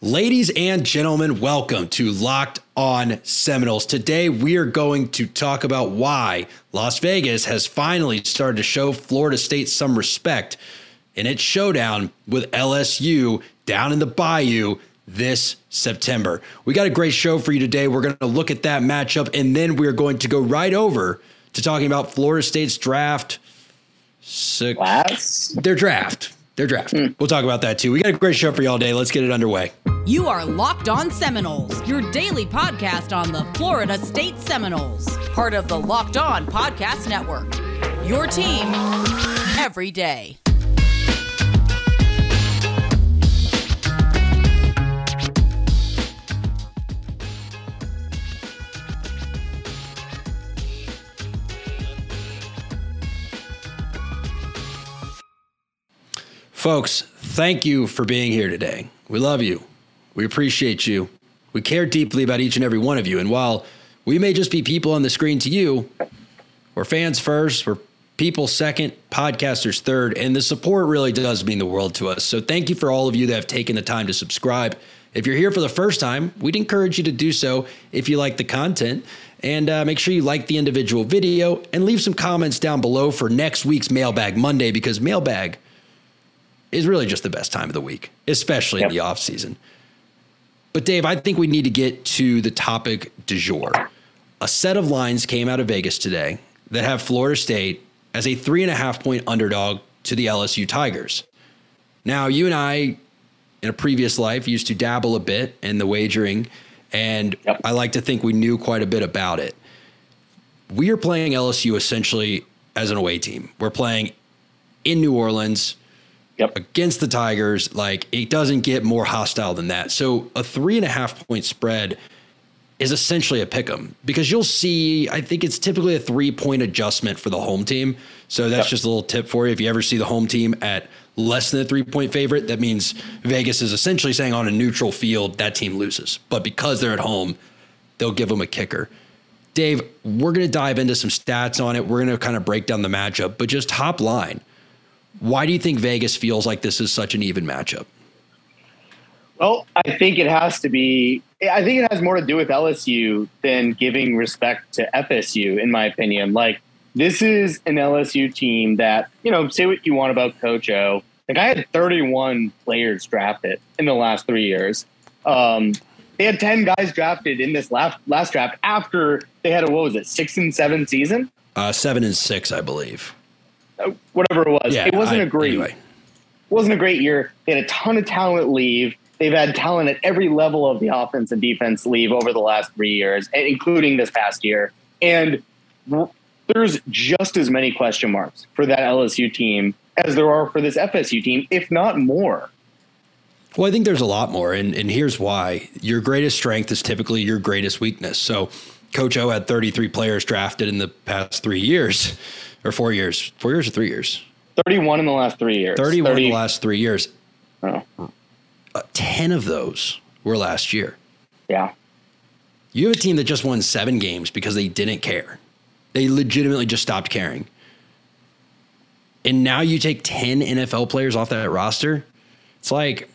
Ladies and gentlemen, welcome to Locked On Seminoles. Today, we are going to talk about why Las Vegas has finally started to show Florida State some respect in its showdown with LSU down in the Bayou this September. We got a great show for you today. We're going to look at that matchup, and then we're going to go right over to talking about Florida State's draft. Class? Their draft their draft. Mm. We'll talk about that too. We got a great show for you all day. Let's get it underway. You are Locked On Seminoles, your daily podcast on the Florida State Seminoles, part of the Locked On Podcast Network. Your team every day. Folks, thank you for being here today. We love you. We appreciate you. We care deeply about each and every one of you. And while we may just be people on the screen to you, we're fans first, we're people second, podcasters third, and the support really does mean the world to us. So thank you for all of you that have taken the time to subscribe. If you're here for the first time, we'd encourage you to do so if you like the content. And uh, make sure you like the individual video and leave some comments down below for next week's Mailbag Monday because Mailbag is really just the best time of the week, especially yep. in the off season. But Dave, I think we need to get to the topic du jour. A set of lines came out of Vegas today that have Florida State as a three and a half point underdog to the LSU Tigers. Now, you and I, in a previous life, used to dabble a bit in the wagering, and yep. I like to think we knew quite a bit about it. We are playing LSU essentially as an away team. We're playing in New Orleans Yep. Against the Tigers, like it doesn't get more hostile than that. So a three and a half point spread is essentially a pick 'em because you'll see, I think it's typically a three point adjustment for the home team. So that's yep. just a little tip for you. If you ever see the home team at less than a three point favorite, that means Vegas is essentially saying on a neutral field, that team loses. But because they're at home, they'll give them a kicker. Dave, we're going to dive into some stats on it. We're going to kind of break down the matchup, but just top line. Why do you think Vegas feels like this is such an even matchup? Well, I think it has to be. I think it has more to do with LSU than giving respect to FSU, in my opinion. Like, this is an LSU team that, you know, say what you want about Coach O. Like, I had 31 players drafted in the last three years. Um, they had 10 guys drafted in this last, last draft after they had a, what was it, six and seven season? Uh, seven and six, I believe whatever it was. Yeah, it wasn't I, a great. Anyway. wasn't a great year. They had a ton of talent leave. They've had talent at every level of the offense and defense leave over the last three years, including this past year. And there's just as many question marks for that LSU team as there are for this FSU team, if not more. Well, I think there's a lot more, and, and here's why. Your greatest strength is typically your greatest weakness. So, Coach O had 33 players drafted in the past three years or four years, four years or three years. Thirty-one in the last three years. Thirty-one 30. in the last three years. Oh. Uh, Ten of those were last year. Yeah. You have a team that just won seven games because they didn't care. They legitimately just stopped caring. And now you take 10 NFL players off that roster. It's like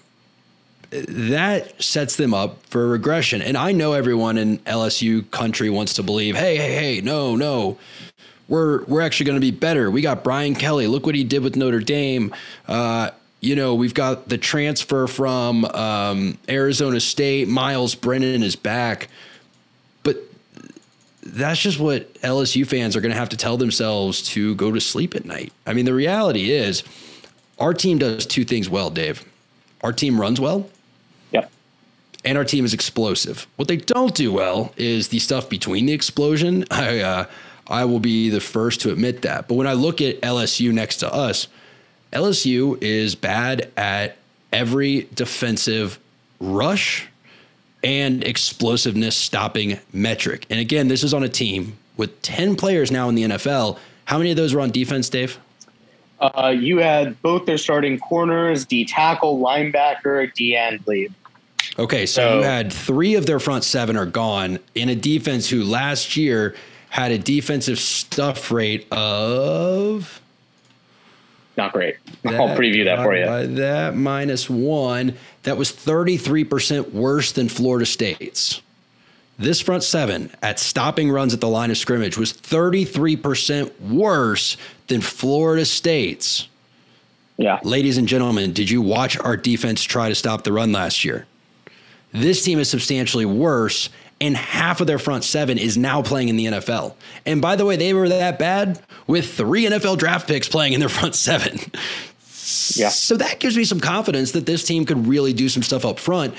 that sets them up for regression. And I know everyone in LSU country wants to believe, hey, hey, hey, no, no we're we're actually going to be better. We got Brian Kelly. Look what he did with Notre Dame. Uh, you know, we've got the transfer from um, Arizona State. Myles Brennan is back, but that's just what LSU fans are going to have to tell themselves to go to sleep at night. I mean, the reality is, our team does two things well, Dave. Our team runs well. And our team is explosive. What they don't do well is the stuff between the explosion. I uh, I will be the first to admit that. But when I look at LSU next to us, LSU is bad at every defensive rush and explosiveness stopping metric. And again, this is on a team with 10 players now in the NFL. How many of those were on defense, Dave? Uh, you had both their starting corners, D tackle, linebacker, D end lead. Okay, so, so you had three of their front seven are gone in a defense who last year had a defensive stuff rate of not great. That, I'll preview that for you. By that minus one, that was 33% worse than Florida State's. This front seven at stopping runs at the line of scrimmage was 33% worse than Florida State's. Yeah. Ladies and gentlemen, did you watch our defense try to stop the run last year? This team is substantially worse, and half of their front seven is now playing in the NFL. And by the way, they were that bad with three NFL draft picks playing in their front seven. Yeah. So that gives me some confidence that this team could really do some stuff up front.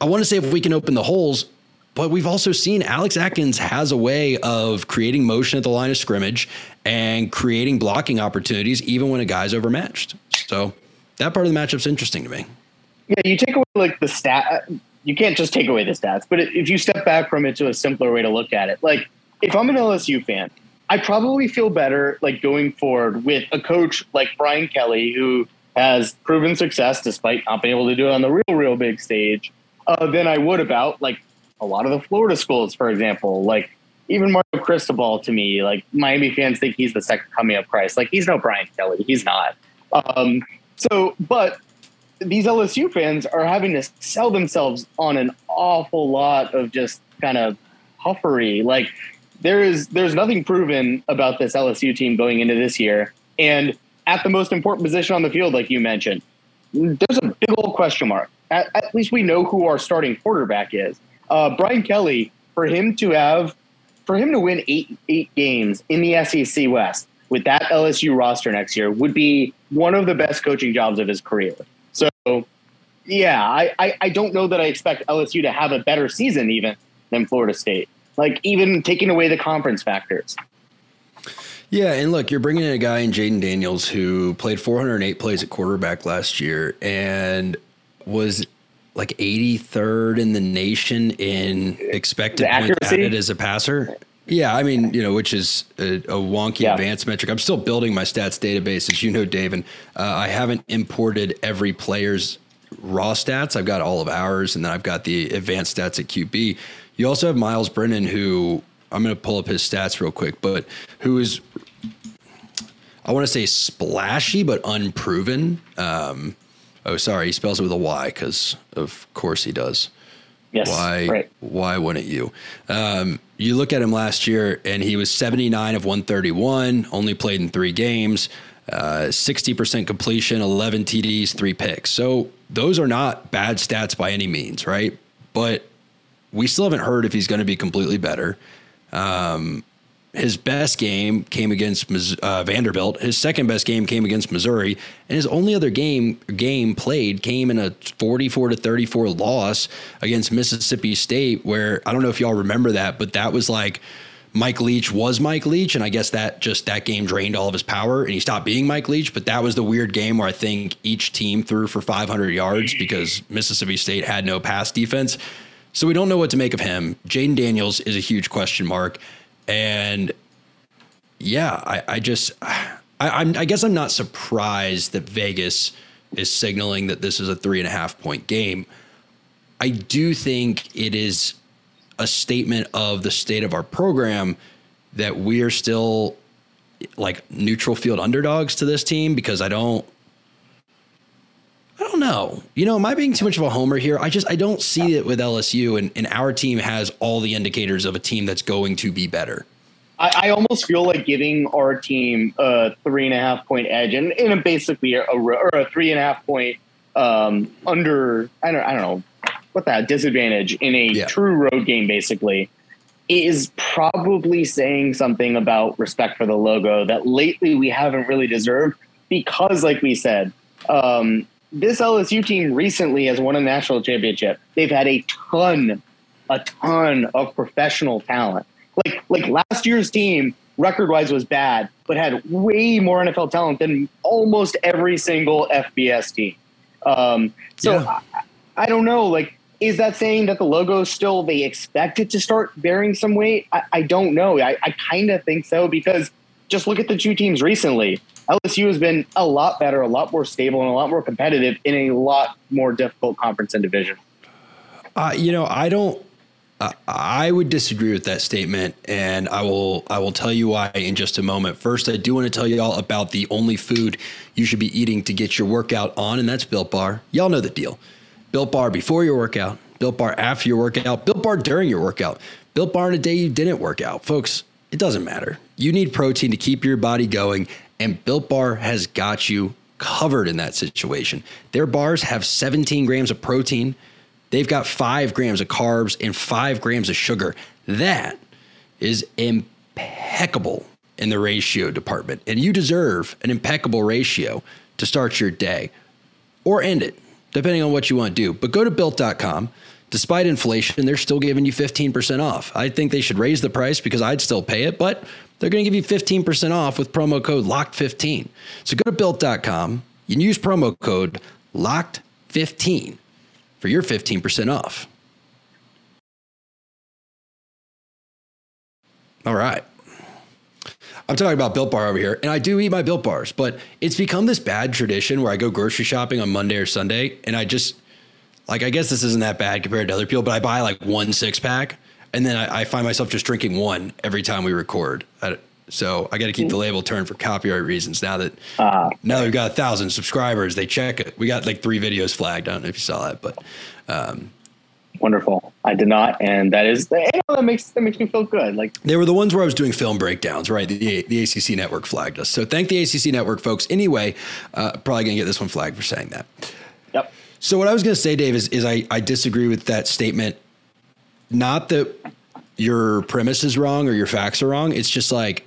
I want to say if we can open the holes, but we've also seen Alex Atkins has a way of creating motion at the line of scrimmage and creating blocking opportunities even when a guy's overmatched. So that part of the matchup's interesting to me. Yeah, you take away like the stat. You can't just take away the stats, but if you step back from it to a simpler way to look at it, like if I'm an LSU fan, I probably feel better like going forward with a coach like Brian Kelly who has proven success despite not being able to do it on the real, real big stage uh, than I would about like a lot of the Florida schools, for example. Like even Mario Cristobal to me, like Miami fans think he's the second coming of Christ. Like he's no Brian Kelly. He's not. Um, so, but these LSU fans are having to sell themselves on an awful lot of just kind of puffery. Like there is, there's nothing proven about this LSU team going into this year. And at the most important position on the field, like you mentioned, there's a big old question mark. At, at least we know who our starting quarterback is uh, Brian Kelly, for him to have, for him to win eight eight games in the SEC West with that LSU roster next year would be one of the best coaching jobs of his career. So, yeah, I, I, I don't know that I expect LSU to have a better season even than Florida State. Like even taking away the conference factors. Yeah, and look, you're bringing in a guy in Jayden Daniels who played 408 plays at quarterback last year and was like 83rd in the nation in expected points added as a passer. Yeah, I mean, you know, which is a, a wonky yeah. advanced metric. I'm still building my stats database, as you know, Dave, and uh, I haven't imported every player's raw stats. I've got all of ours, and then I've got the advanced stats at QB. You also have Myles Brennan, who I'm going to pull up his stats real quick, but who is, I want to say splashy, but unproven. Um, Oh, sorry, he spells it with a Y because of course he does. Yes. Why? Right. Why wouldn't you? Um, you look at him last year, and he was 79 of 131. Only played in three games. Uh, 60% completion, 11 TDs, three picks. So those are not bad stats by any means, right? But we still haven't heard if he's going to be completely better. Um, his best game came against uh, Vanderbilt. His second best game came against Missouri, and his only other game game played came in a 44 to 34 loss against Mississippi State. Where I don't know if y'all remember that, but that was like Mike Leach was Mike Leach, and I guess that just that game drained all of his power, and he stopped being Mike Leach. But that was the weird game where I think each team threw for 500 yards because Mississippi State had no pass defense. So we don't know what to make of him. Jayden Daniels is a huge question mark. And yeah, I, I just, I, I'm, I guess I'm not surprised that Vegas is signaling that this is a three and a half point game. I do think it is a statement of the state of our program that we are still like neutral field underdogs to this team because I don't don't know. You know, am I being too much of a homer here? I just I don't see it with LSU, and, and our team has all the indicators of a team that's going to be better. I, I almost feel like giving our team a three and a half point edge, and, and basically a, or a three and a half point um, under I don't I don't know what that disadvantage in a yeah. true road game, basically is probably saying something about respect for the logo that lately we haven't really deserved because, like we said, um, this LSU team recently has won a national championship. They've had a ton, a ton of professional talent. Like like last year's team, record wise, was bad, but had way more NFL talent than almost every single FBS team. Um, so yeah. I, I, don't know. Like, is that saying that the logo still they expect it to start bearing some weight? I, I don't know. I, I kind of think so because just look at the two teams recently. LSU has been a lot better, a lot more stable, and a lot more competitive in a lot more difficult conference and division. Uh, you know, I don't. I would disagree with that statement, and I will I will tell you why in just a moment. First, I do want to tell you all about the only food you should be eating to get your workout on, and that's Built Bar. Y'all know the deal. Built Bar before your workout, Built Bar after your workout, Built Bar during your workout, Built Bar on a day you didn't work out. Folks, it doesn't matter. You need protein to keep your body going, and Built Bar has got you covered in that situation. Their bars have 17 grams of protein They've got five grams of carbs and five grams of sugar. That is impeccable in the ratio department. And you deserve an impeccable ratio to start your day or end it, depending on what you want to do. But go to built.com. Despite inflation, they're still giving you 15% off. I think they should raise the price because I'd still pay it, but they're going to give you 15% off with promo code LOCKED15. So go to built.com and use promo code LOCKED15 for your 15% off. All right. I'm talking about Built Bar over here, and I do eat my Built Bars, but it's become this bad tradition where I go grocery shopping on Monday or Sunday, and I just, like, I guess this isn't that bad compared to other people, but I buy like one six pack, and then I, I find myself just drinking one every time we record. I, so I got to keep the label turned for copyright reasons. Now that uh, now we've got a thousand subscribers, they check it. We got like three videos flagged. I don't know if you saw that, but um, wonderful. I did not, and that is you know, that makes that makes me feel good. Like they were the ones where I was doing film breakdowns, right? The, the ACC network flagged us. So thank the ACC network folks. Anyway, uh, probably gonna get this one flagged for saying that. So what I was gonna say, Dave, is, is I I disagree with that statement. Not that your premise is wrong or your facts are wrong. It's just like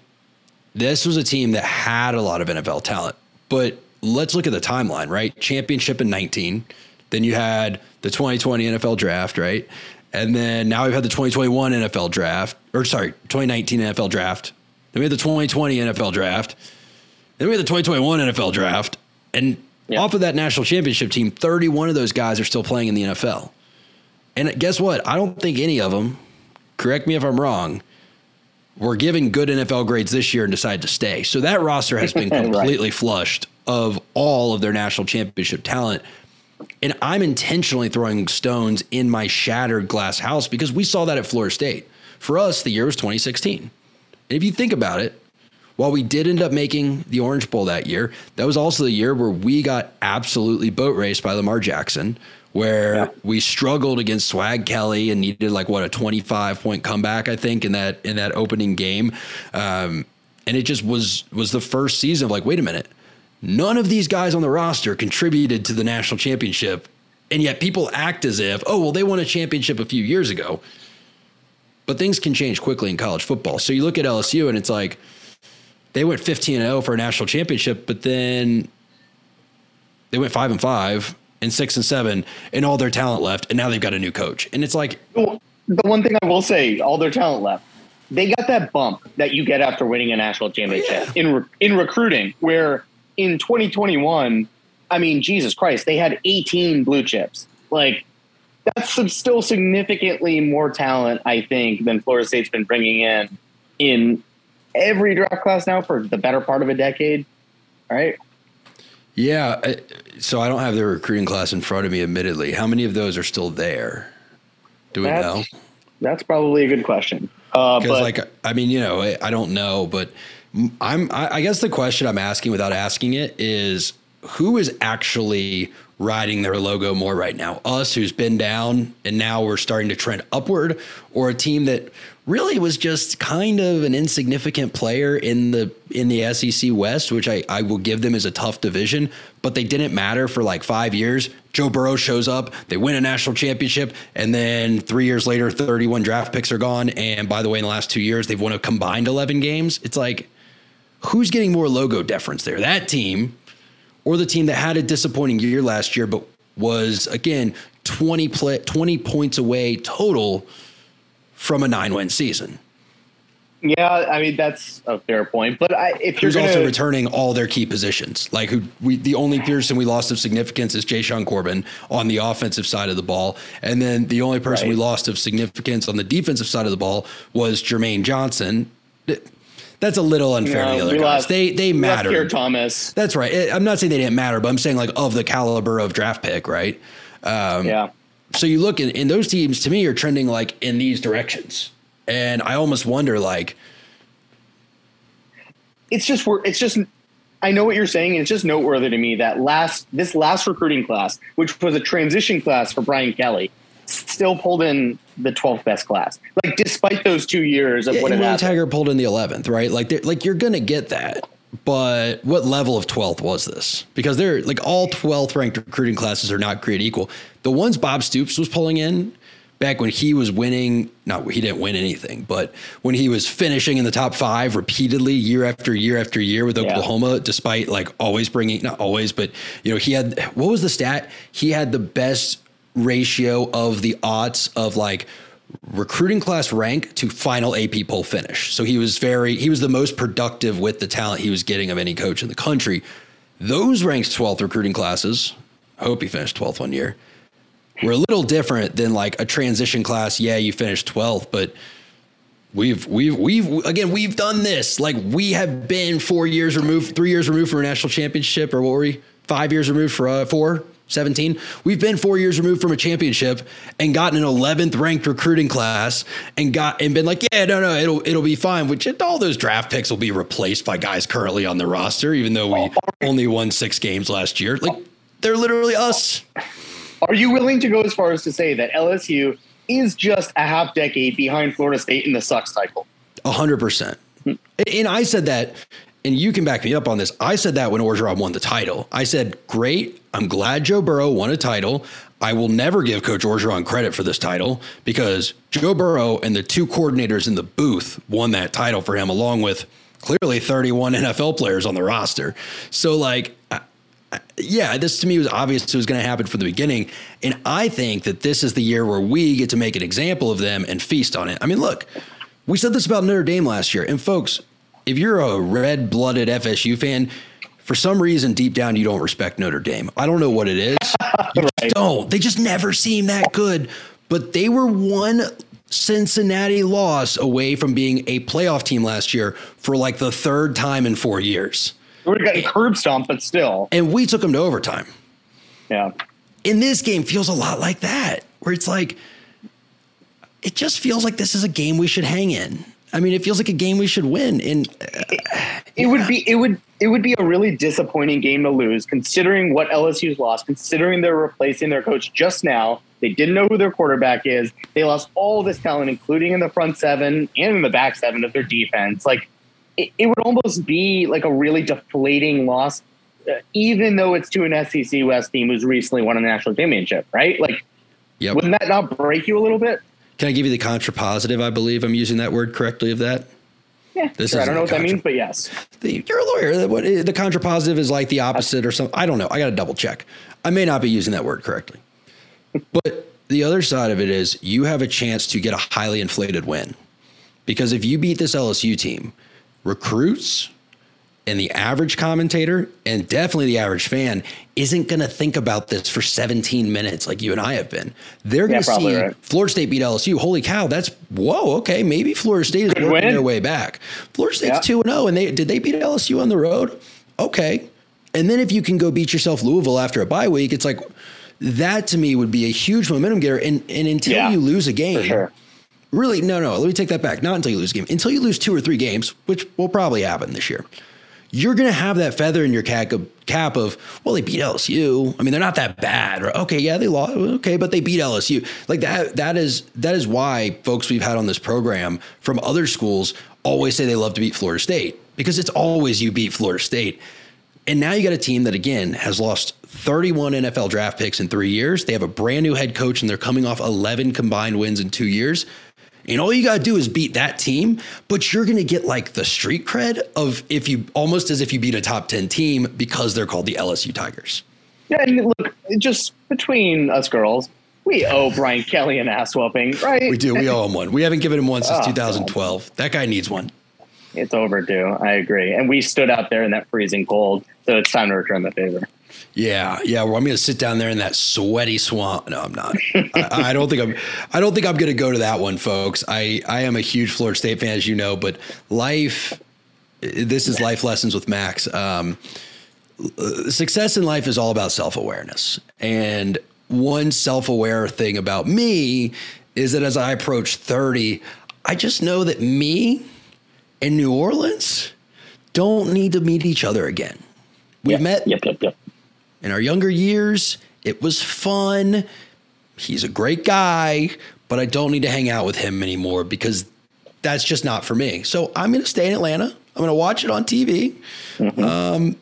this was a team that had a lot of NFL talent, but let's look at the timeline, right? Championship in 19. Then you had the 2020 NFL draft, right? And then now we've had the 2021 NFL draft, or sorry, 2019 NFL draft. Then we had the 2020 NFL draft. Then we had the 2021 NFL draft. And yeah. off of that national championship team, 31 of those guys are still playing in the NFL. And guess what? I don't think any of them, correct me if I'm wrong, were given good NFL grades this year and decided to stay. So that roster has been completely right. flushed of all of their national championship talent. And I'm intentionally throwing stones in my shattered glass house because we saw that at Florida State. For us, the year was 2016. And if you think about it, while we did end up making the Orange Bowl that year, that was also the year where we got absolutely boat raced by Lamar Jackson where yeah. we struggled against Swag Kelly and needed like what a 25 point comeback I think in that in that opening game. Um, and it just was was the first season of like wait a minute. None of these guys on the roster contributed to the national championship and yet people act as if oh well they won a championship a few years ago. But things can change quickly in college football. So you look at LSU and it's like they went 15 and 0 for a national championship but then they went 5 and 5 and six and seven and all their talent left, and now they've got a new coach. And it's like the one thing I will say, all their talent left. They got that bump that you get after winning a national championship yeah. in in recruiting, where in 2021, I mean, Jesus Christ, they had 18 blue chips. Like that's still significantly more talent, I think, than Florida State's been bringing in in every draft class now for the better part of a decade. Right? Yeah. So I don't have the recruiting class in front of me, admittedly. How many of those are still there? Do we that's, know? That's probably a good question. Because, uh, like, I mean, you know, I don't know, but I'm. I guess the question I'm asking, without asking it, is who is actually riding their logo more right now? Us, who's been down, and now we're starting to trend upward, or a team that really was just kind of an insignificant player in the in the SEC West, which I, I will give them as a tough division, but they didn't matter for like five years. Joe Burrow shows up, they win a national championship, and then three years later, 31 draft picks are gone. And by the way, in the last two years, they've won a combined 11 games. It's like, who's getting more logo deference there? That team or the team that had a disappointing year last year, but was again 20 play, 20 points away total from a nine win season. Yeah, I mean that's a fair point. But I, if you're gonna, also returning all their key positions, like who we the only person we lost of significance is Jashaun Corbin on the offensive side of the ball, and then the only person right. we lost of significance on the defensive side of the ball was Jermaine Johnson. That's a little unfair to the other guys. Lost, they they matter. Here, Thomas. That's right. I'm not saying they didn't matter, but I'm saying like of the caliber of draft pick, right? Um, yeah. So you look in, in those teams to me are trending like in these directions. And I almost wonder like it's just we're it's just I know what you're saying, and it's just noteworthy to me that last this last recruiting class, which was a transition class for Brian Kelly, still pulled in the 12th best class. Like despite those two years of yeah, what Taggart pulled in the 11th, right? Like like you're gonna get that. But what level of 12th was this? Because they're like all 12th ranked recruiting classes are not created equal. The ones Bob Stoops was pulling in back when he was winning, not he didn't win anything, but when he was finishing in the top five repeatedly year after year after year with Oklahoma, yeah. despite like always bringing, not always, but you know, he had, what was the stat? He had the best ratio of the odds of like recruiting class rank to final AP poll finish. So he was very, he was the most productive with the talent he was getting of any coach in the country. Those ranked 12th recruiting classes, I hope he finished 12th one year we're a little different than like a transition class. Yeah, you finished 12th, but we've we've we've again we've done this. Like we have been four years removed, three years removed from a national championship, or what were we? Five years removed for uh, four. 17. We've been four years removed from a championship and gotten an 11th ranked recruiting class and got and been like, yeah, no, no, it'll it'll be fine. Which all those draft picks will be replaced by guys currently on the roster, even though we only won six games last year. Like they're literally us. Are you willing to go as far as to say that LSU is just a half decade behind Florida State in the suck cycle? A hundred percent. And I said that, and you can back me up on this. I said that when Orgeron won the title. I said, "Great, I'm glad Joe Burrow won a title." I will never give Coach Orgeron credit for this title because Joe Burrow and the two coordinators in the booth won that title for him, along with clearly 31 NFL players on the roster. So, like, yeah, this to me was obvious it was going to happen from the beginning. And I think that this is the year where we get to make an example of them and feast on it. I mean, look, we said this about Notre Dame last year. And folks, if you're a red blooded FSU fan, for some reason deep down you don't respect Notre Dame. I don't know what it is. You right. don't. They just never seem that good. But they were one Cincinnati loss away from being a playoff team last year for like the third time in four years. We would have gotten curb stomped, but still. And we took them to overtime. Yeah. In this game feels a lot like that, where it's like, it just feels like this is a game we should hang in. I mean, it feels like a game we should win. And uh, it, it yeah. would be it would it would be a really disappointing game to lose, considering what LSU's lost, considering they're replacing their coach just now. They didn't know who their quarterback is. They lost all this talent, including in the front seven and in the back seven of their defense. Like it, it would almost be like a really deflating loss, uh, even though it's to an SEC West team who's recently won a national championship, right? Like, yep. wouldn't that not break you a little bit? Can I give you the contrapositive? I believe I'm using that word correctly of that. Yeah, this sure. I don't know what contra- that means, but yes. The, you're a lawyer. What, the contrapositive is like the opposite or something. I don't know. I got to double check. I may not be using that word correctly. but the other side of it is you have a chance to get a highly inflated win. Because if you beat this LSU team, recruits and the average commentator and definitely the average fan isn't going to think about this for 17 minutes like you and I have been. They're going to yeah, see right. Florida State beat LSU. Holy cow, that's whoa, okay, maybe Florida State is Good working win. their way back. Florida State's 2 and 0 and they did they beat LSU on the road? Okay. And then if you can go beat yourself Louisville after a bye week, it's like that to me would be a huge momentum getter and and until yeah, you lose a game, really, no, no, let me take that back. Not until you lose a game. Until you lose two or three games, which will probably happen this year, you're going to have that feather in your cap of, well, they beat LSU. I mean, they're not that bad. Or, okay, yeah, they lost. Okay, but they beat LSU. Like that, that is, that is why folks we've had on this program from other schools always say they love to beat Florida State because it's always you beat Florida State. And now you got a team that, again, has lost 31 NFL draft picks in three years. They have a brand new head coach and they're coming off 11 combined wins in two years. And all you got to do is beat that team, but you're going to get like the street cred of if you almost as if you beat a top 10 team because they're called the LSU Tigers. Yeah, and look, just between us girls, we owe Brian Kelly an ass whooping, right? We do. We owe him one. We haven't given him one since oh, 2012. God. That guy needs one. It's overdue. I agree. And we stood out there in that freezing cold, so it's time to return the favor. Yeah, yeah. Well, I'm going to sit down there in that sweaty swamp. No, I'm not. I, I, don't think I'm. I don't think I'm going to go to that one, folks. I I am a huge Florida State fan, as you know. But life, this is life lessons with Max. Um, success in life is all about self awareness, and one self aware thing about me is that as I approach 30, I just know that me and New Orleans don't need to meet each other again. We Yep, met Yep, yep, yep. In our younger years. It was fun. He's a great guy, but I don't need to hang out with him anymore because that's just not for me. So I'm going to stay in Atlanta. I'm going to watch it on TV. Um,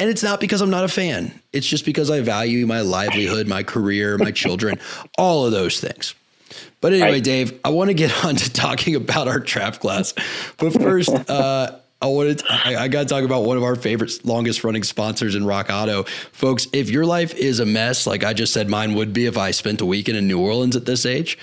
and it's not because I'm not a fan. It's just because I value my livelihood, my career, my children, all of those things. But anyway, Right. Dave, I want to get on to talking about our trap class. But first, uh, I wanted to, I, I got to talk about one of our favorite, longest running sponsors in Rock Auto. Folks, if your life is a mess, like I just said mine would be if I spent a weekend in New Orleans at this age,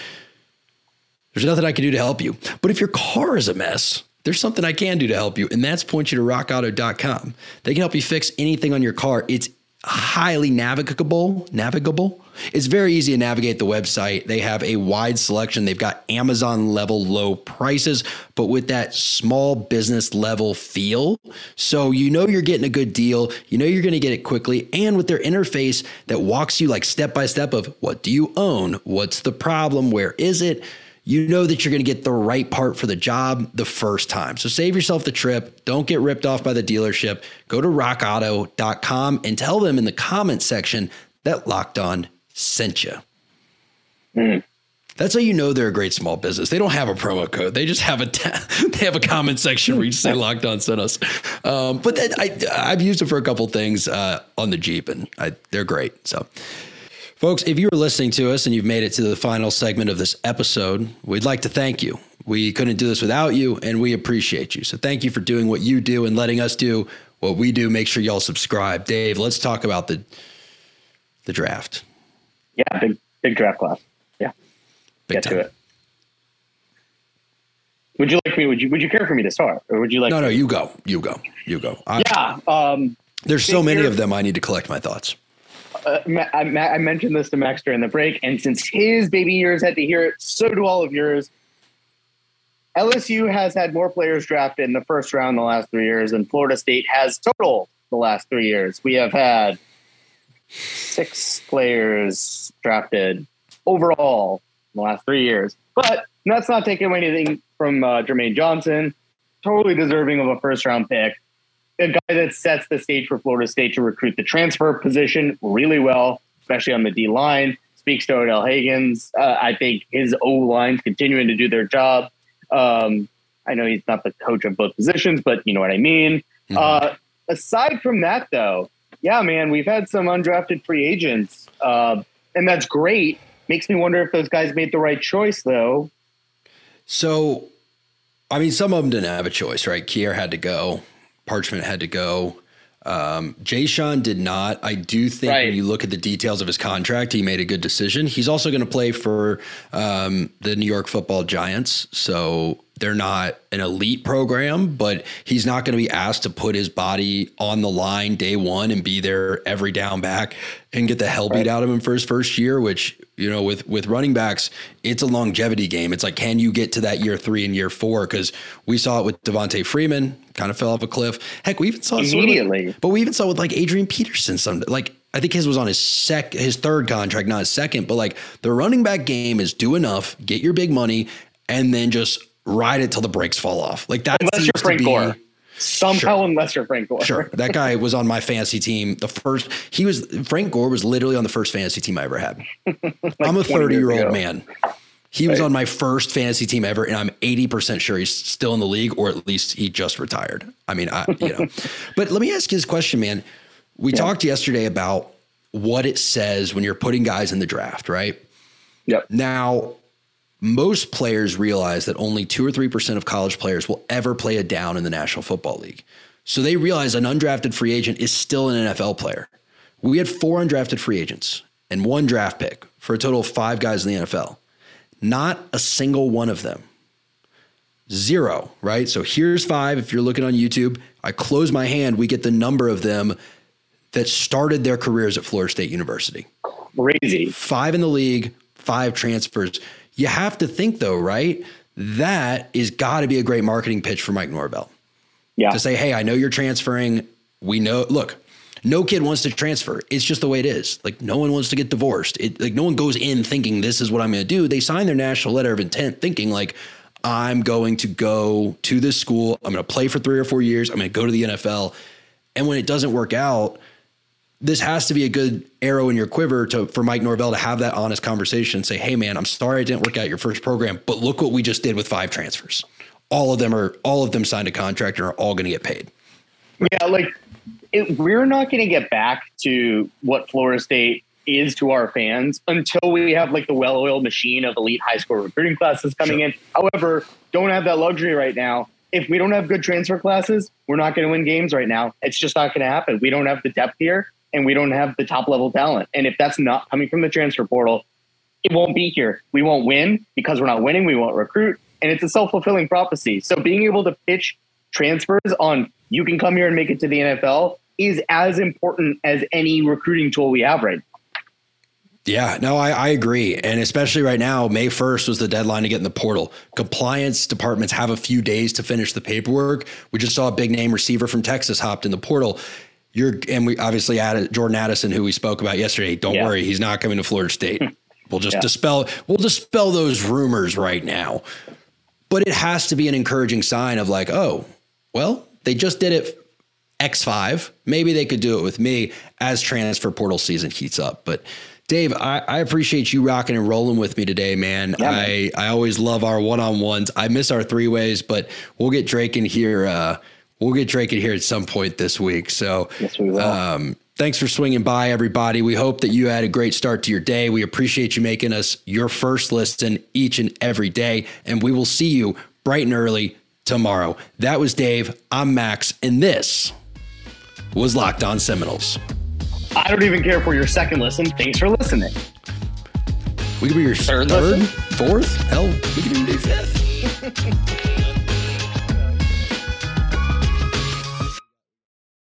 there's nothing I can do to help you. But if your car is a mess, there's something I can do to help you, and that's point you to rockauto.com. They can help you fix anything on your car. It's highly navigable, navigable. It's very easy to navigate the website. They have a wide selection. They've got Amazon level low prices, but with that small business level feel. So you know you're getting a good deal. You know you're going to get it quickly and with their interface that walks you like step by step of what do you own? What's the problem? Where is it? You know that you're going to get the right part for the job the first time. So save yourself the trip. Don't get ripped off by the dealership. Go to rockauto.com and tell them in the comment section that Locked On sent you. That's how you know they're a great small business. They don't have a promo code. They just have a ta- they have a comment section where you just say "Locked On" sent us. Um, but that, I I've used it for a couple things uh, on the Jeep, and I, they're great. So, folks, if you're listening to us and you've made it to the final segment of this episode, we'd like to thank you. We couldn't do this without you, and we appreciate you. So, thank you for doing what you do and letting us do what we do. Make sure y'all subscribe. Dave, let's talk about the the draft. Yeah, big big draft class. Yeah, Big get time. to it. Would you like me? Would you Would you care for me to start, or would you like? No, no, you go. You go. You go. I, Yeah. Um, There's so many of them. I need to collect my thoughts. Uh, I, I mentioned this to Max during the break, and since his baby years had to hear it, so do all of yours. LSU has had more players drafted in the first round the last three years than Florida State has total the last three years. We have had six players drafted overall in the last three years. But that's not taking away anything from uh, Jermaine Johnson, totally deserving of a first round pick. A guy that sets the stage for Florida State to recruit the transfer position really well, especially on the D line. Speaks to Odell Haggins. Uh, I think his O line's continuing to do their job. Um, I know he's not the coach of both positions, but you know what I mean. Mhm. Uh, aside from that, though, yeah, man, we've had some undrafted free agents, uh, and that's great. Makes me wonder if those guys made the right choice, though. So, I mean, some of them didn't have a choice, right? Keir had to go, Parchment had to go. Um, Jashaun did not. I do think Right. when you look at the details of his contract, he made a good decision. He's also going to play for um, the New York Football Giants, so they're not an elite program, but he's not going to be asked to put his body on the line day one and be there every down back and get the hell beat out of him for his first year. Which you know, with with running backs, it's a longevity game. It's like, can you get to that year three and year four? Because we saw it with Devonta Freeman, kind of fell off a cliff. Heck, we even saw it sort of Immediately. but we even saw with like Adrian Peterson some like I think his was on his sec his third contract, not his second. But like the running back game is do enough, get your big money, and then just ride it till the brakes fall off. Like that Unless you're to Frank be Gore. Somehow, Sure. unless you're Frank Gore. sure. That guy was on my fantasy team. The first he was Frank Gore was literally on the first fantasy team I ever had. I'm a 30 year ago. old man. He was Right. on my first fantasy team ever, and I'm 80% sure he's still in the league, or at least he just retired. I mean, I, you know. but let me ask you this question, man. We talked yesterday about what it says when you're putting guys in the draft, right? Yep. Now, most players realize that only two or three percent of college players will ever play a down in the National Football League. So they realize an undrafted free agent is still an NFL player. We had four undrafted free agents and one draft pick for a total of five guys in the NFL. Not a single one of them. Zero, right? So here's five. If you're looking on YouTube, I close my hand, we get the number of them that started their careers at Florida State University Crazy. five in the league, five transfers. You have to think though, right? That is got to be a great marketing pitch for Mike Norvell Yeah. to say, "Hey, I know you're transferring. We know. Look, No kid wants to transfer. It's just the way it is. Like no one wants to get divorced. It, like no one goes in thinking this is what I'm going to do. They sign their national letter of intent thinking like I'm going to go to this school. I'm going to play for three or four years. I'm going to go to the NFL. And when it doesn't work out, this has to be a good arrow in your quiver to for Mike Norvell to have that honest conversation and say, "Hey, man, I'm sorry it didn't work out your first program, but look what we just did with five transfers. All of them are all of them signed a contract and are all going to get paid." Yeah, like it, we're not going to get back to what Florida State is to our fans until we have like the well-oiled machine of elite high school recruiting classes coming sure. in. However, don't have that luxury right now. If we don't have good transfer classes, we're not going to win games right now. It's just not going to happen. We don't have the depth here and we don't have the top level talent. And if that's not coming from the transfer portal, it won't be here. We won't win because we're not winning. We won't recruit. And it's a self fulfilling prophecy. So being able to pitch transfers on you can come here and make it to the NFL is as important as any recruiting tool we have right now. Yeah, no, I, I, agree. And especially right now, May 1st was the deadline to get in the portal. Compliance departments have a few days to finish the paperwork. We just saw a big name receiver from Texas hopped in the portal. You're and we obviously added Jordan Addison, who we spoke about yesterday. Don't yeah. worry, he's not coming to Florida State. we'll just yeah. dispel we'll dispel those rumors right now. But it has to be an encouraging sign of like, oh, well, they just did it X5. Maybe they could do it with me as transfer portal season heats up. But Dave, I, I, appreciate you rocking and rolling with me today, man. Yeah, man. I, I always love our one on ones. I miss our three ways, but we'll get Drake in here. Uh, we'll get Drake in here at some point this week. So, yes, we will. Um, thanks for swinging by, everybody. We hope that you had a great start to your day. We appreciate you making us your first listen each and every day. And we will see you bright and early tomorrow. That was Dave. I'm Max. And this was Locked On Seminoles. I don't even care for your second listen. Thanks for listening. We could be your third, third fourth. Hell, we could even do fifth.